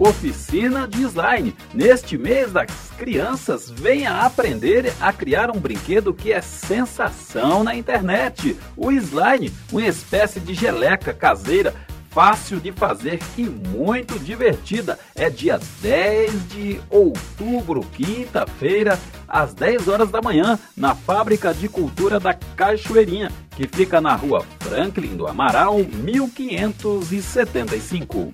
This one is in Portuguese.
Oficina de Slime. Neste mês as crianças, venha aprender a criar um brinquedo que é sensação na internet. O slime, uma espécie de geleca caseira fácil de fazer e muito divertida. É dia 10 de outubro, quinta-feira, às 10 horas da manhã, na Fábrica de Cultura da Cachoeirinha, que fica na rua Franklin do Amaral, 1575.